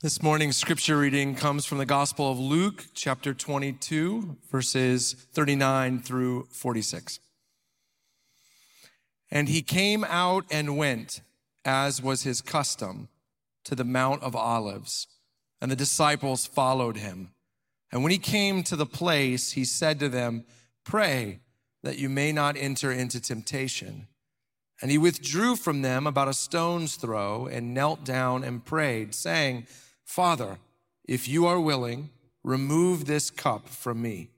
This morning's scripture reading comes from the Gospel of Luke, chapter 22, verses 39 through 46. And he came out and went, as was his custom, to the Mount of Olives, and the disciples followed him. And when he came to the place, he said to them, Pray that you may not enter into temptation. And he withdrew from them about a stone's throw and knelt down and prayed, saying, Father, if you are willing, remove this cup from me.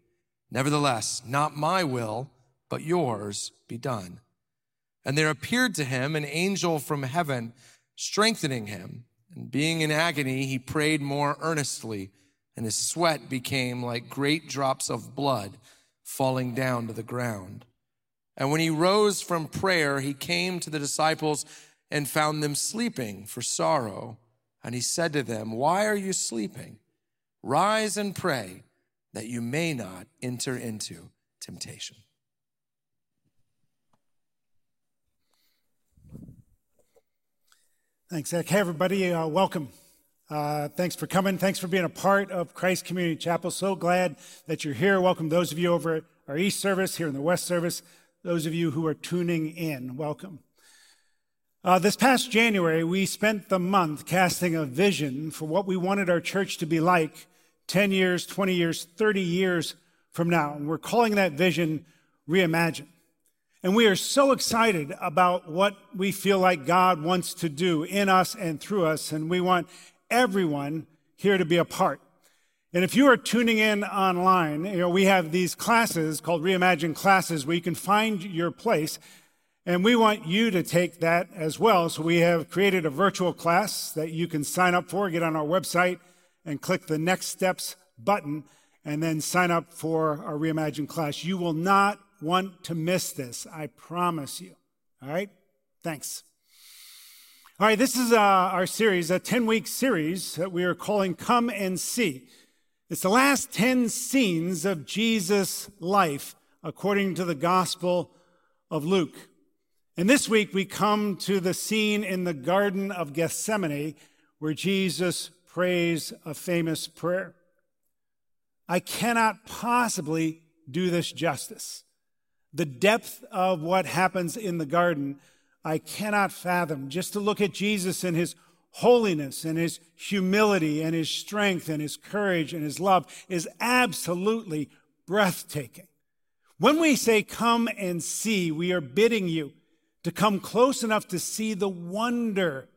Nevertheless, not my will, but yours be done. And there appeared to him an angel from heaven, strengthening him. And being in agony, he prayed more earnestly, and his sweat became like great drops of blood falling down to the ground. And when he rose from prayer, he came to the disciples and found them sleeping for sorrow. And he said to them, Why are you sleeping? Rise and pray that you may not enter into temptation. Thanks, Zach. Hey, everybody, uh, welcome. Uh, thanks for coming. Thanks for being a part of Christ Community Chapel. So glad that you're here. Welcome those of you over at our East service, here in the West service, those of you who are tuning in. Welcome. Uh, this past January, we spent the month casting a vision for what we wanted our church to be like 10 years, 20 years, 30 years from now. And we're calling that vision Reimagine. And we are so excited about what we feel like God wants to do in us and through us. And we want everyone here to be a part. And if you are tuning in online, you know, we have these classes called Reimagine classes where you can find your place. And we want you to take that as well. So we have created a virtual class that you can sign up for, get on our website and click the next steps button and then sign up for our Reimagine class. You will not want to miss this. I promise you. All right. Thanks. All right. This is uh, our series, a 10 week series that we are calling Come and See. It's the last 10 scenes of Jesus' life according to the Gospel of Luke. And this week we come to the scene in the Garden of Gethsemane where Jesus prays a famous prayer. I cannot possibly do this justice. The depth of what happens in the garden, I cannot fathom. Just to look at Jesus and his holiness and his humility and his strength and his courage and his love is absolutely breathtaking. When we say come and see, we are bidding you to come close enough to see the wonder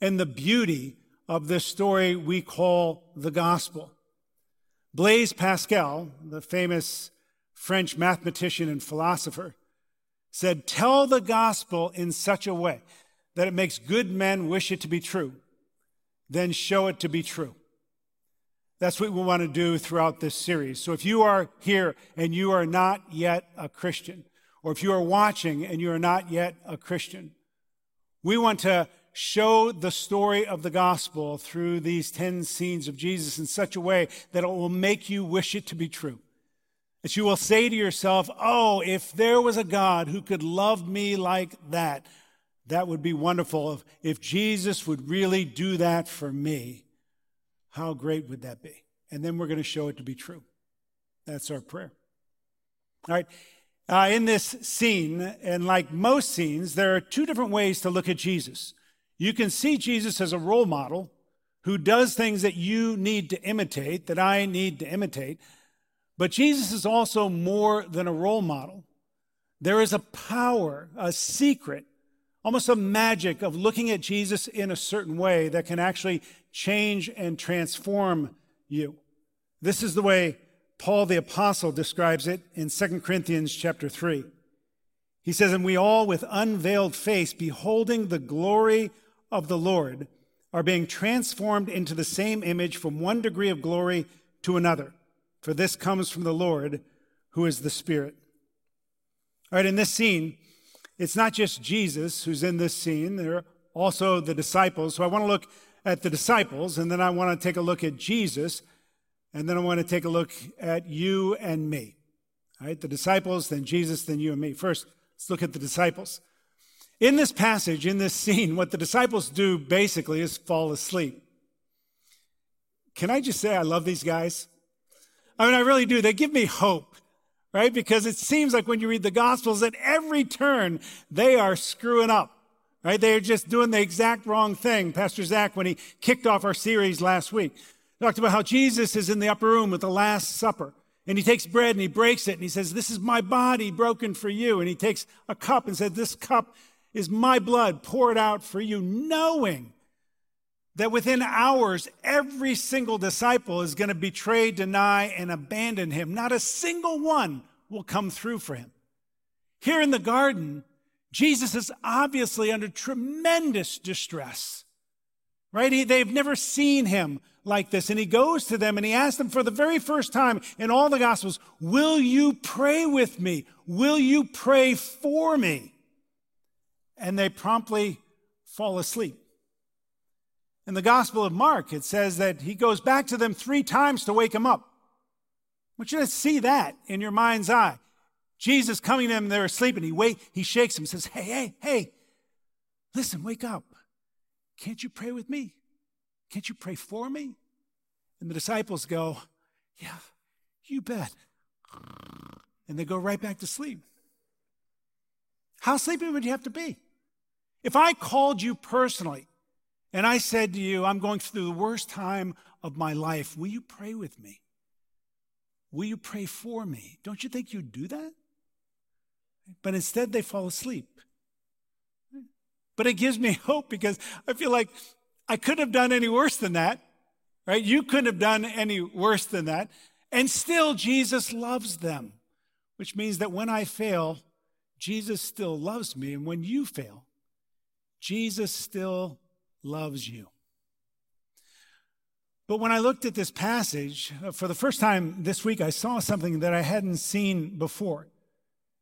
and the beauty of this story we call the gospel. Blaise Pascal, the famous French mathematician and philosopher, said, Tell the gospel in such a way that it makes good men wish it to be true, then show it to be true. That's what we want to do throughout this series. So if you are here and you are not yet a Christian, or if you are watching and you are not yet a Christian, we want to show the story of the gospel through these 10 scenes of Jesus in such a way that it will make you wish it to be true. That you will say to yourself, Oh, if there was a God who could love me like that, that would be wonderful. If, if Jesus would really do that for me, how great would that be? And then we're going to show it to be true. That's our prayer. All right. Uh, in this scene, and like most scenes, there are two different ways to look at Jesus. You can see Jesus as a role model who does things that you need to imitate, that I need to imitate. But Jesus is also more than a role model. There is a power, a secret, almost a magic of looking at Jesus in a certain way that can actually change and transform you. This is the way Paul the apostle describes it in 2 Corinthians chapter 3. He says, And we all with unveiled face, beholding the glory of the Lord, are being transformed into the same image from one degree of glory to another. For this comes from the Lord, who is the Spirit. All right, in this scene, it's not just Jesus who's in this scene, there are also the disciples. So I want to look at the disciples, and then I want to take a look at Jesus and then I want to take a look at you and me. All right, the disciples, then Jesus, then you and me. First, let's look at the disciples. In this passage, in this scene, what the disciples do basically is fall asleep. can I just say I love these guys? I mean, I really do. They give me hope, right? Because it seems like when you read the Gospels, at every turn, they are screwing up, right? They are just doing the exact wrong thing. Pastor Zach, when he kicked off our series last week, talked about how Jesus is in the upper room with the Last Supper. And he takes bread and he breaks it and he says, This is my body broken for you. And he takes a cup and says, This cup is my blood poured out for you, knowing that within hours, every single disciple is going to betray, deny, and abandon him. Not a single one will come through for him. Here in the garden, Jesus is obviously under tremendous distress, right? He, they've never seen him like this. And he goes to them and he asks them for the very first time in all the Gospels, Will you pray with me? Will you pray for me? And they promptly fall asleep. In the Gospel of Mark, it says that he goes back to them three times to wake them up. I want you to see that in your mind's eye. Jesus coming to them, they're asleep, and he wait, he shakes them, says, Hey, hey, hey, listen, wake up. Can't you pray with me? Can't you pray for me? And the disciples go, Yeah, you bet. And they go right back to sleep. How sleepy would you have to be? If I called you personally and I said to you, I'm going through the worst time of my life, will you pray with me? Will you pray for me? Don't you think you'd do that? But instead, they fall asleep. But it gives me hope because I feel like I couldn't have done any worse than that, right? You couldn't have done any worse than that. And still, Jesus loves them, which means that when I fail, Jesus still loves me. And when you fail, Jesus still loves you. But when I looked at this passage, uh, for the first time this week, I saw something that I hadn't seen before.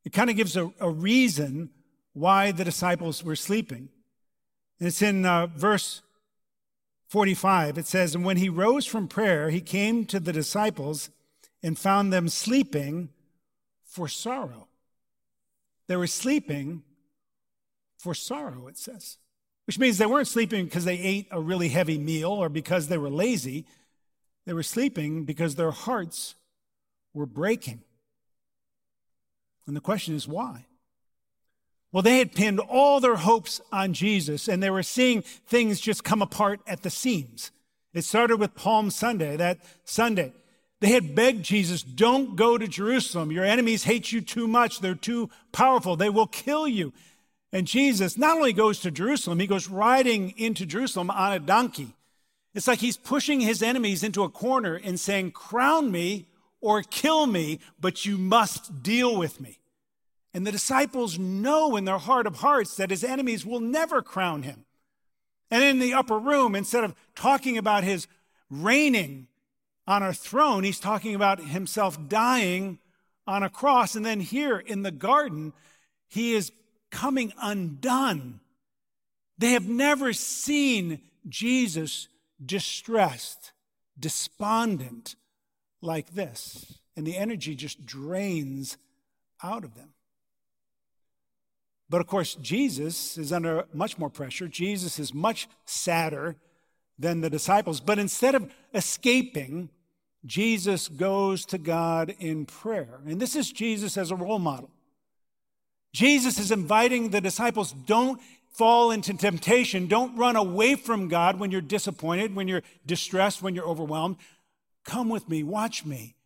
It kind of gives a, a reason why the disciples were sleeping. It's in uh, verse 45, it says, And when he rose from prayer, he came to the disciples and found them sleeping for sorrow. They were sleeping for sorrow, it says, which means they weren't sleeping because they ate a really heavy meal or because they were lazy. They were sleeping because their hearts were breaking. And the question is why? Well, they had pinned all their hopes on Jesus and they were seeing things just come apart at the seams. It started with Palm Sunday, that Sunday. They had begged Jesus, don't go to Jerusalem. Your enemies hate you too much. They're too powerful. They will kill you. And Jesus not only goes to Jerusalem, he goes riding into Jerusalem on a donkey. It's like he's pushing his enemies into a corner and saying, crown me or kill me, but you must deal with me. And the disciples know in their heart of hearts that his enemies will never crown him. And in the upper room, instead of talking about his reigning on a throne, he's talking about himself dying on a cross. And then here in the garden, he is coming undone. They have never seen Jesus distressed, despondent like this. And the energy just drains out of them. But of course, Jesus is under much more pressure. Jesus is much sadder than the disciples. But instead of escaping, Jesus goes to God in prayer. And this is Jesus as a role model. Jesus is inviting the disciples don't fall into temptation. Don't run away from God when you're disappointed, when you're distressed, when you're overwhelmed. Come with me, watch me,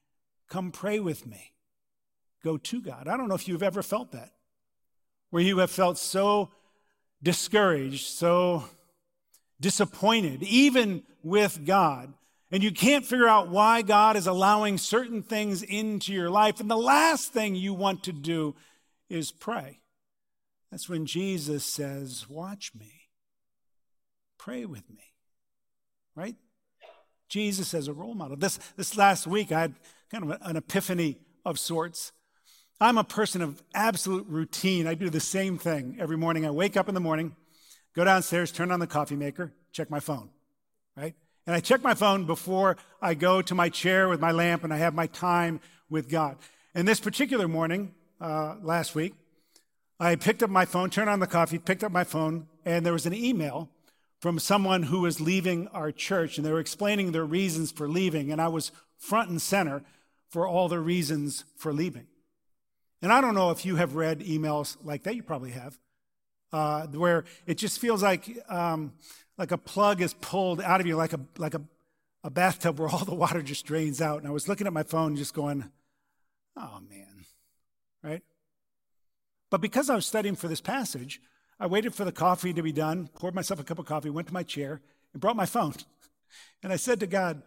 come pray with me. Go to God. I don't know if you've ever felt that where you have felt so discouraged, so disappointed, even with God. And you can't figure out why God is allowing certain things into your life. And the last thing you want to do is pray. That's when Jesus says, Watch me, pray with me, right? Jesus as a role model. This, this last week, I had kind of an epiphany of sorts. I'm a person of absolute routine. I do the same thing every morning. I wake up in the morning, go downstairs, turn on the coffee maker, check my phone, right? And I check my phone before I go to my chair with my lamp and I have my time with God. And this particular morning, uh, last week, I picked up my phone, turned on the coffee, picked up my phone, and there was an email from someone who was leaving our church, and they were explaining their reasons for leaving, and I was front and center for all the reasons for leaving. And I don't know if you have read emails like that, you probably have, uh, where it just feels like, um, like a plug is pulled out of you, like a, like a, a bathtub where all the water just drains out. And I was looking at my phone just going, oh man? But because I was studying for this passage, I waited for the coffee to be done, poured myself a cup of coffee, went to my chair, and brought my phone. And I said to God,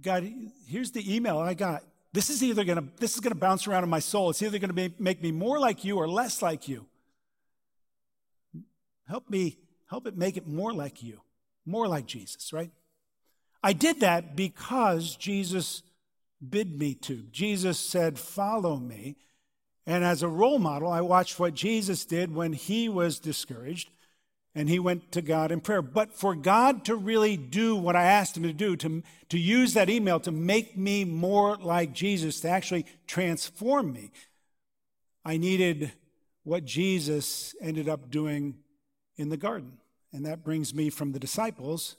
God, here's the email I got. This is either to this is to bounce around in my soul. It's either going to make me more like you or less like you. Help me help it make it more like you, more like Jesus, right? I did that because Jesus bid me to. Jesus said, "Follow me." And as a role model, I watched what Jesus did when he was discouraged and he went to God in prayer. But for God to really do what I asked him to do, to, to use that email to make me more like Jesus, to actually transform me, I needed what Jesus ended up doing in the garden. And that brings me from the disciples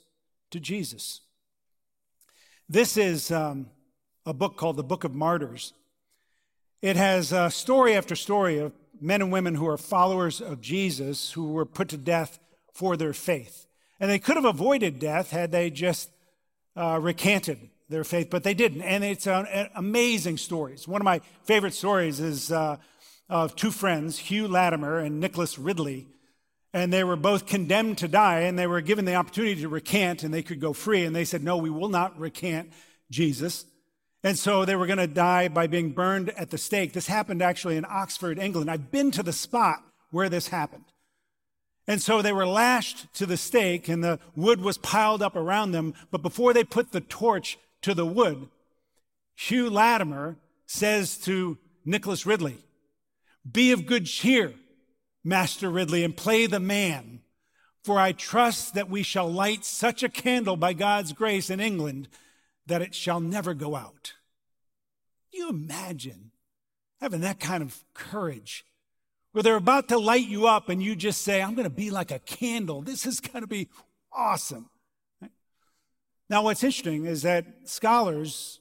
to Jesus. This is um, a book called the Book of Martyrs. It has uh, story after story of men and women who are followers of Jesus who were put to death for their faith. And they could have avoided death had they just uh, recanted their faith, but they didn't. And it's an, an amazing stories. One of my favorite stories is uh, of two friends, Hugh Latimer and Nicholas Ridley. And they were both condemned to die, and they were given the opportunity to recant, and they could go free. And they said, No, we will not recant Jesus. And so they were going to die by being burned at the stake. This happened actually in Oxford, England. I've been to the spot where this happened. And so they were lashed to the stake and the wood was piled up around them. But before they put the torch to the wood, Hugh Latimer says to Nicholas Ridley, Be of good cheer, Master Ridley, and play the man. For I trust that we shall light such a candle by God's grace in England that it shall never go out. You imagine having that kind of courage? Where they're about to light you up and you just say, I'm going to be like a candle. This is going to be awesome. Now, what's interesting is that scholars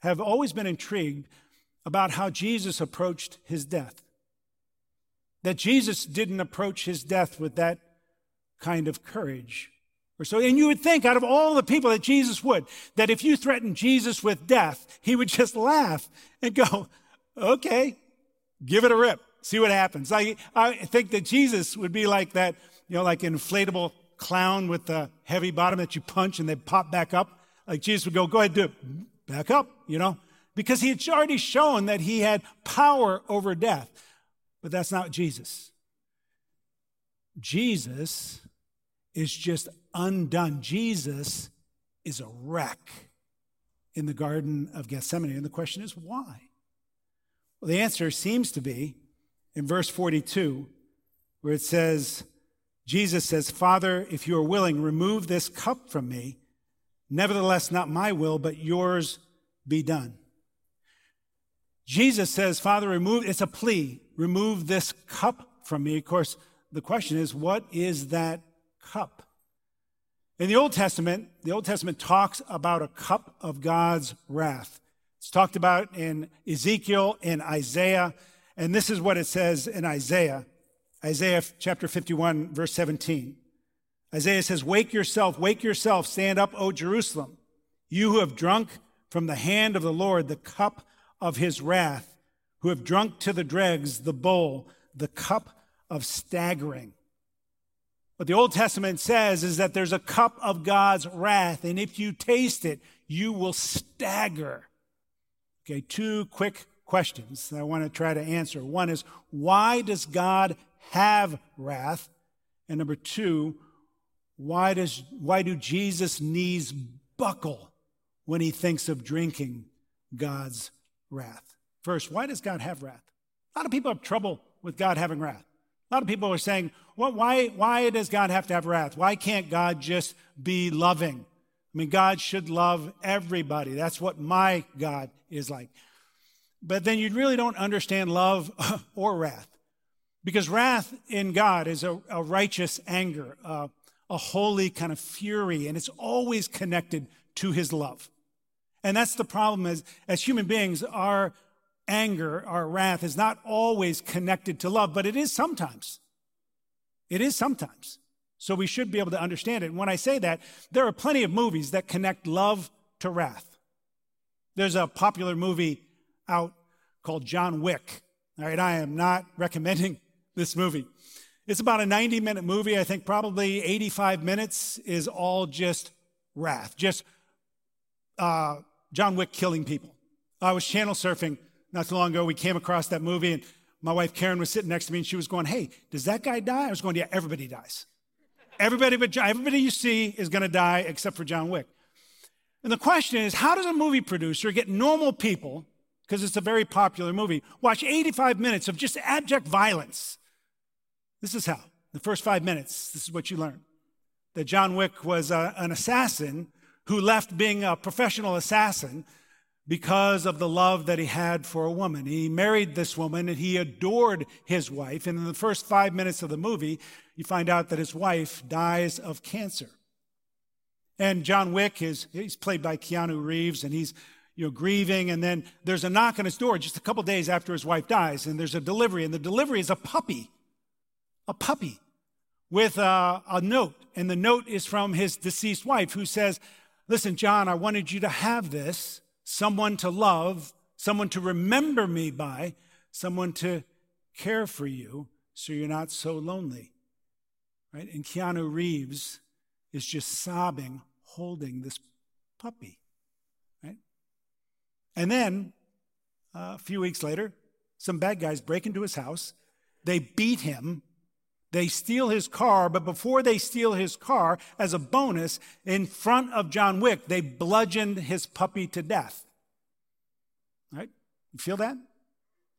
have always been intrigued about how Jesus approached his death. That Jesus didn't approach his death with that kind of courage or so. And you would think out of all the people that Jesus would, that if you threatened Jesus with death, he would just laugh and go, okay, give it a rip. See what happens. I, I think that Jesus would be like that, you know, like inflatable clown with the heavy bottom that you punch and they pop back up. Like Jesus would go, go ahead, do it. Back up, you know, because he had already shown that he had power over death. But that's not Jesus. Jesus is just undone. Jesus is a wreck in the Garden of Gethsemane. And the question is, why? Well, the answer seems to be in verse 42, where it says, Jesus says, Father, if you are willing, remove this cup from me. Nevertheless, not my will, but yours be done. Jesus says, Father, remove, it's a plea, remove this cup from me. Of course, the question is, what is that cup. In the Old Testament, the Old Testament talks about a cup of God's wrath. It's talked about in Ezekiel, and Isaiah, and this is what it says in Isaiah. Isaiah chapter 51, verse 17. Isaiah says, Wake yourself, wake yourself, stand up, O Jerusalem, you who have drunk from the hand of the Lord the cup of his wrath, who have drunk to the dregs the bowl, the cup of staggering. What the Old Testament says is that there's a cup of God's wrath, and if you taste it, you will stagger. Okay, two quick questions that I want to try to answer. One is, why does God have wrath? And number two, why, does, why do Jesus' knees buckle when he thinks of drinking God's wrath? First, why does God have wrath? A lot of people have trouble with God having wrath. A lot of people are saying, well, why, why does God have to have wrath? Why can't God just be loving? I mean, God should love everybody. That's what my God is like. But then you really don't understand love or wrath. Because wrath in God is a, a righteous anger, uh, a holy kind of fury, and it's always connected to his love. And that's the problem as, as human beings, our anger, our wrath is not always connected to love, but it is sometimes. It is sometimes. So we should be able to understand it. And when I say that, there are plenty of movies that connect love to wrath. There's a popular movie out called John Wick. All right, I am not recommending this movie. It's about a 90 minute movie. I think probably 85 minutes is all just wrath, just uh, John Wick killing people. I was channel surfing not too long ago. We came across that movie, and my wife Karen was sitting next to me, and she was going, "Hey, does that guy die?" I was going, "Yeah, everybody dies. Everybody but everybody you see is going to die except for John Wick." And the question is, how does a movie producer get normal people, because it's a very popular movie, watch 85 minutes of just abject violence? This is how. The first five minutes, this is what you learn that John Wick was a, uh, an assassin who left being a professional assassin because of the love that he had for a woman. He married this woman and he adored his wife. And in the first five minutes of the movie, you find out that his wife dies of cancer. And John Wick is he's played by Keanu Reeves and he's you know grieving and then there's a knock on his door just a couple days after his wife dies and there's a delivery and the delivery is a puppy. A puppy with a, a note and the note is from his deceased wife who says, Listen, John, I wanted you to have this someone to love, someone to remember me by, someone to care for you so you're not so lonely. Right? And Keanu Reeves is just sobbing, holding this puppy. Right? And then uh, a few weeks later, some bad guys break into his house. They beat him they steal his car, but before they steal his car, as a bonus, in front of John Wick, they bludgeoned his puppy to death. Right? You feel that?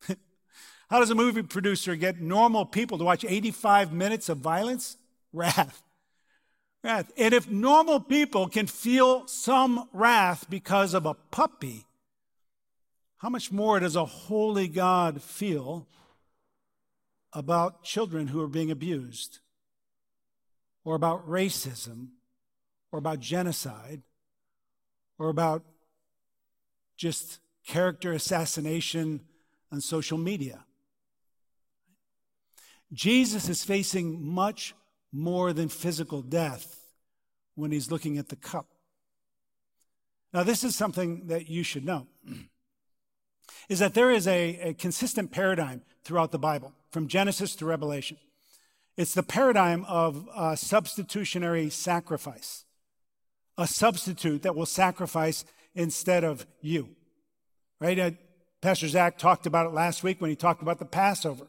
How does a movie producer get normal people to watch 85 minutes of violence? Wrath. Wrath. And if normal people can feel some wrath because of a puppy, how much more does a holy God feel about children who are being abused, or about racism, or about genocide, or about just character assassination on social media. Jesus is facing much more than physical death when he's looking at the cup. Now, this is something that you should know is that there is a, a consistent paradigm throughout the Bible from Genesis to Revelation. It's the paradigm of substitutionary sacrifice, a substitute that will sacrifice instead of you. Right? Uh, Pastor Zach talked about it last week when he talked about the Passover.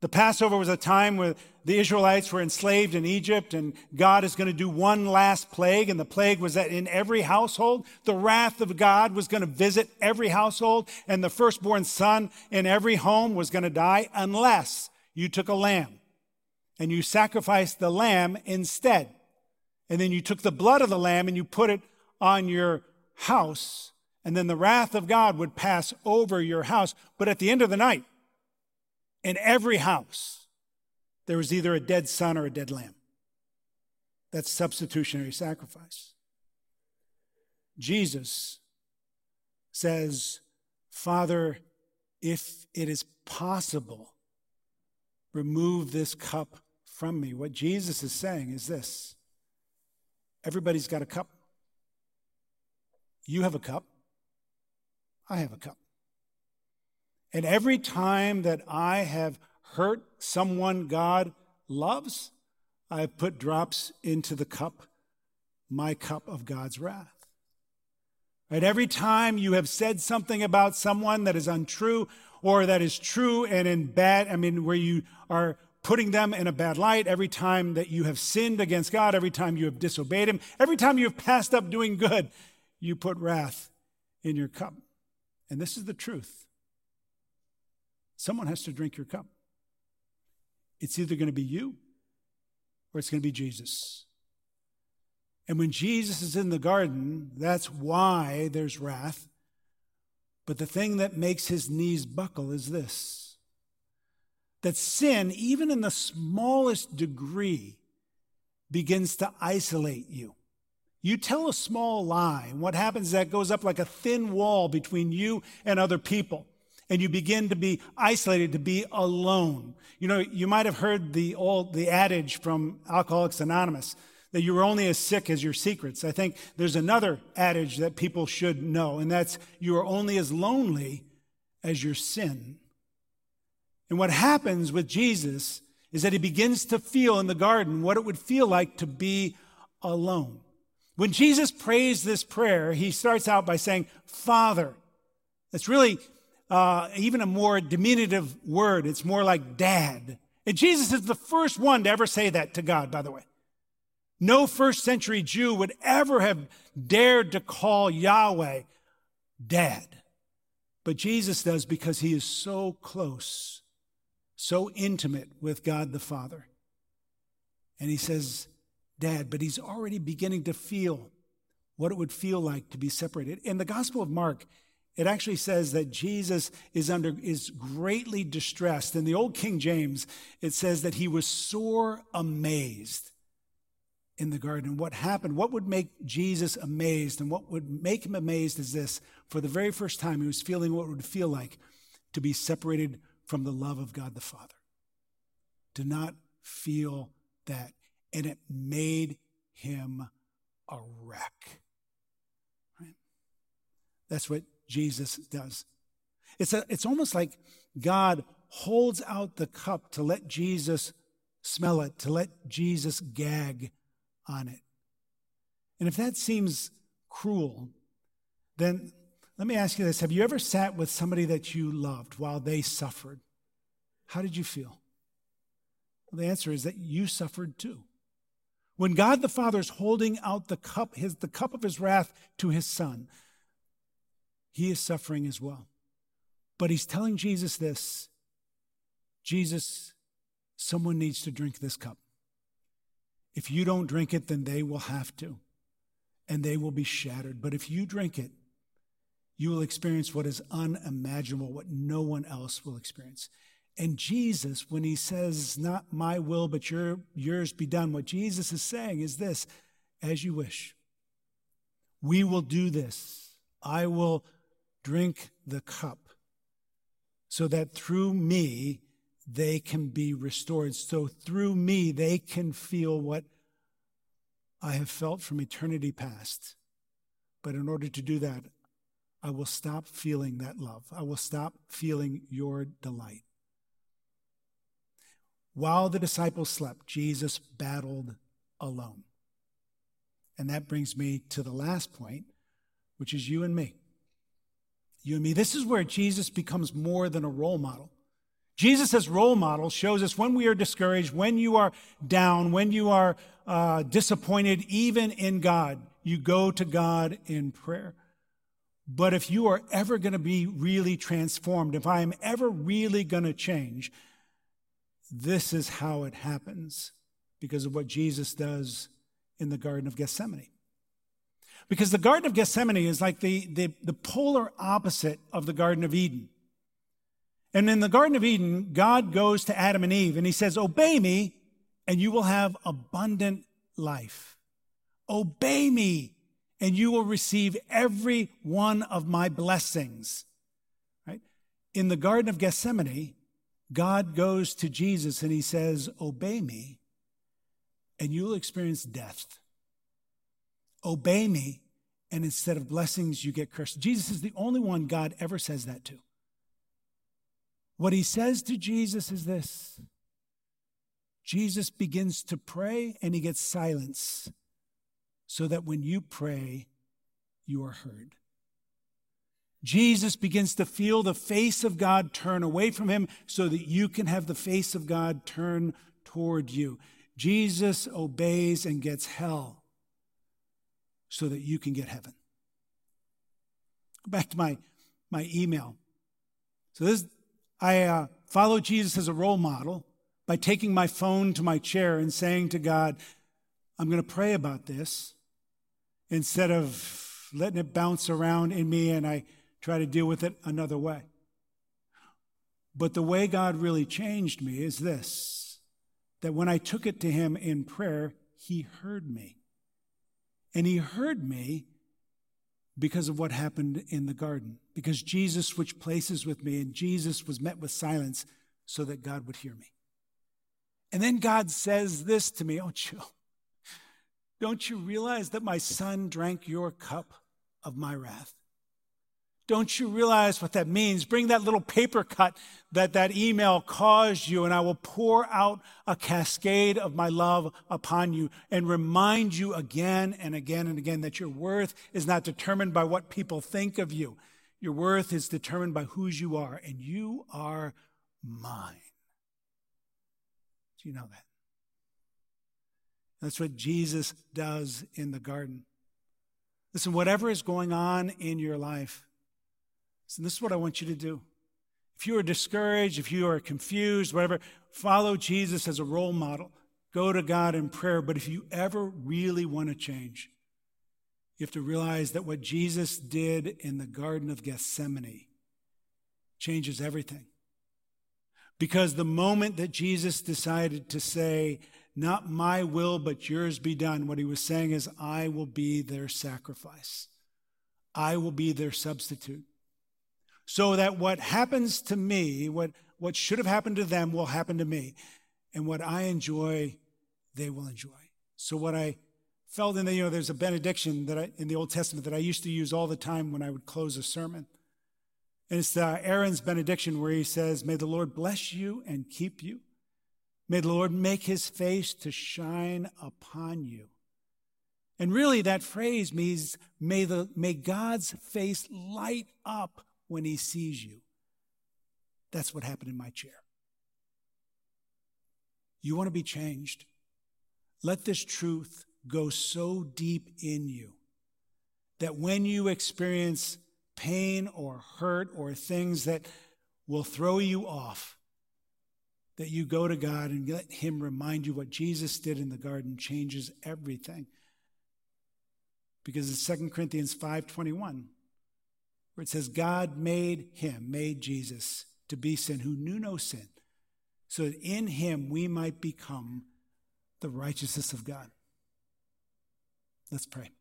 The Passover was a time where the Israelites were enslaved in Egypt and God is going to do one last plague. And the plague was that in every household, the wrath of God was going to visit every household and the firstborn son in every home was going to die unless you took a lamb and you sacrificed the lamb instead. And then you took the blood of the lamb and you put it on your house. And then the wrath of God would pass over your house. But at the end of the night, in every house, there was either a dead son or a dead lamb. That's substitutionary sacrifice. Jesus says, Father, if it is possible, remove this cup from me. What Jesus is saying is this everybody's got a cup. You have a cup. I have a cup. And every time that I have hurt someone God loves, I have put drops into the cup, my cup of God's wrath. Right? Every time you have said something about someone that is untrue or that is true and in bad, I mean, where you are putting them in a bad light, every time that you have sinned against God, every time you have disobeyed Him, every time you have passed up doing good, you put wrath in your cup. And this is the truth. Someone has to drink your cup. It's either going to be you or it's going to be Jesus. And when Jesus is in the garden, that's why there's wrath. But the thing that makes his knees buckle is this that sin, even in the smallest degree, begins to isolate you. You tell a small lie, and what happens is that goes up like a thin wall between you and other people. And you begin to be isolated, to be alone. You know, you might have heard the old, the adage from Alcoholics Anonymous that you are only as sick as your secrets. I think there's another adage that people should know, and that's you are only as lonely as your sin. And what happens with Jesus is that he begins to feel in the garden what it would feel like to be alone. When Jesus prays this prayer, he starts out by saying, Father. It's really uh, even a more diminutive word. It's more like dad. And Jesus is the first one to ever say that to God, by the way. No first century Jew would ever have dared to call Yahweh dad. But Jesus does because he is so close, so intimate with God the Father. And he says, Dad, but he's already beginning to feel what it would feel like to be separated. In the Gospel of Mark, it actually says that Jesus is under is greatly distressed. In the old King James, it says that he was sore amazed in the garden. What happened? What would make Jesus amazed? And what would make him amazed is this. For the very first time, he was feeling what would feel like to be separated from the love of God the Father. To not feel that. And it made him a wreck. Right? That's what Jesus does. It's, a, it's almost like God holds out the cup to let Jesus smell it, to let Jesus gag on it. And if that seems cruel, then let me ask you this Have you ever sat with somebody that you loved while they suffered? How did you feel? Well, the answer is that you suffered too. When God the Father is holding out the cup, his, the cup of his wrath to his son, he is suffering as well. But he's telling Jesus this Jesus, someone needs to drink this cup. If you don't drink it, then they will have to, and they will be shattered. But if you drink it, you will experience what is unimaginable, what no one else will experience. And Jesus, when he says, Not my will, but your, yours be done, what Jesus is saying is this as you wish. We will do this. I will drink the cup so that through me they can be restored. So through me, they can feel what I have felt from eternity past. But in order to do that, I will stop feeling that love. I will stop feeling your delight. While the disciples slept, Jesus battled alone. And that brings me to the last point, which is you and me. You and me. This is where Jesus becomes more than a role model. Jesus, as role model, shows us when we are discouraged, when you are down, when you are uh, disappointed, even in God, you go to God in prayer. But if you are ever going to be really transformed, if I am ever really going to change, this is how it happens because of what Jesus does in the Garden of Gethsemane. Because the Garden of Gethsemane is like the, the, the polar opposite of the Garden of Eden. And in the Garden of Eden, God goes to Adam and Eve and he says, Obey me, and you will have abundant life. Obey me, and you will receive every one of my blessings. Right? In the Garden of Gethsemane, God goes to Jesus and he says, Obey me, and you will experience death. Obey me, and instead of blessings, you get cursed. Jesus is the only one God ever says that to. What he says to Jesus is this Jesus begins to pray and he gets silence so that when you pray, you are heard. Jesus begins to feel the face of God turn away from him so that you can have the face of God turn toward you. Jesus obeys and gets hell so that you can get heaven. Back to my, my email. So this I uh, follow Jesus as a role model by taking my phone to my chair and saying to God, I'm going to pray about this instead of letting it bounce around in me and I try to deal with it another way. But the way God really changed me is this that when I took it to Him in prayer, he heard me. And he heard me because of what happened in the garden, because Jesus switched places with me, and Jesus was met with silence so that God would hear me. And then God says this to me Oh, Joe, don't you realize that my son drank your cup of my wrath? Don't you realize what that means? Bring that little paper cut that that email caused you, and I will pour out a cascade of my love upon you and remind you again and again and again that your worth is not determined by what people think of you. Your worth is determined by whose you are, and you are mine. Do you know that? That's what Jesus does in the garden. Listen, whatever is going on in your life, so this is what I want you to do. If you are discouraged, if you are confused, whatever, follow Jesus as a role model. Go to God in prayer. But if you ever really want to change, you have to realize that what Jesus did in the Garden of Gethsemane changes everything. Because the moment that Jesus decided to say, Not my will, but yours be done, what he was saying is, I will be their sacrifice, I will be their substitute so that what happens to me, what, what should have happened to them, will happen to me. And what I enjoy, they will enjoy. So what I felt in the, you know, there's a benediction that I, in the Old Testament that I used to use all the time when I would close a sermon. And it's uh, Aaron's benediction where he says, May the Lord bless you and keep you. May the Lord make his face to shine upon you. And really, that phrase means, may, the, may God's face light up when he sees you. That's what happened in my chair. You want to be changed? Let this truth go so deep in you that when you experience pain or hurt or things that will throw you off, that you go to God and let Him remind you what Jesus did in the garden changes everything. Because it's 2 Corinthians 5:21 where it says, God made him, made Jesus to be sin, who knew no sin, so that in him we might become the righteousness of God. Let's pray.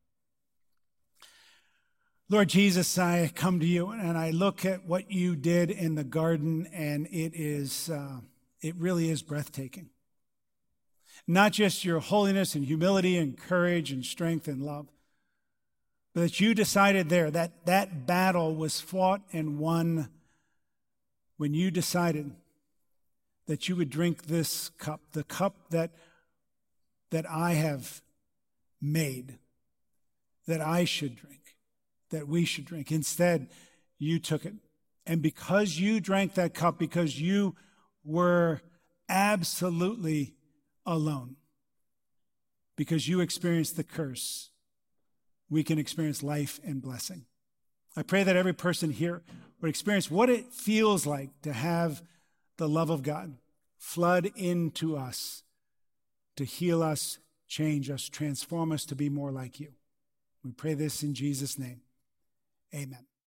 Lord Jesus, I come to you and I look at what you did in the garden, and it is, uh, it really is breathtaking. Not just your holiness and humility and courage and strength and love, that you decided there that that battle was fought and won when you decided that you would drink this cup, the cup that, that I have made, that I should drink, that we should drink. Instead, you took it. And because you drank that cup, because you were absolutely alone, because you experienced the curse, we can experience life and blessing. I pray that every person here would experience what it feels like to have the love of God flood into us to heal us, change us, transform us to be more like you. We pray this in Jesus' name. Amen.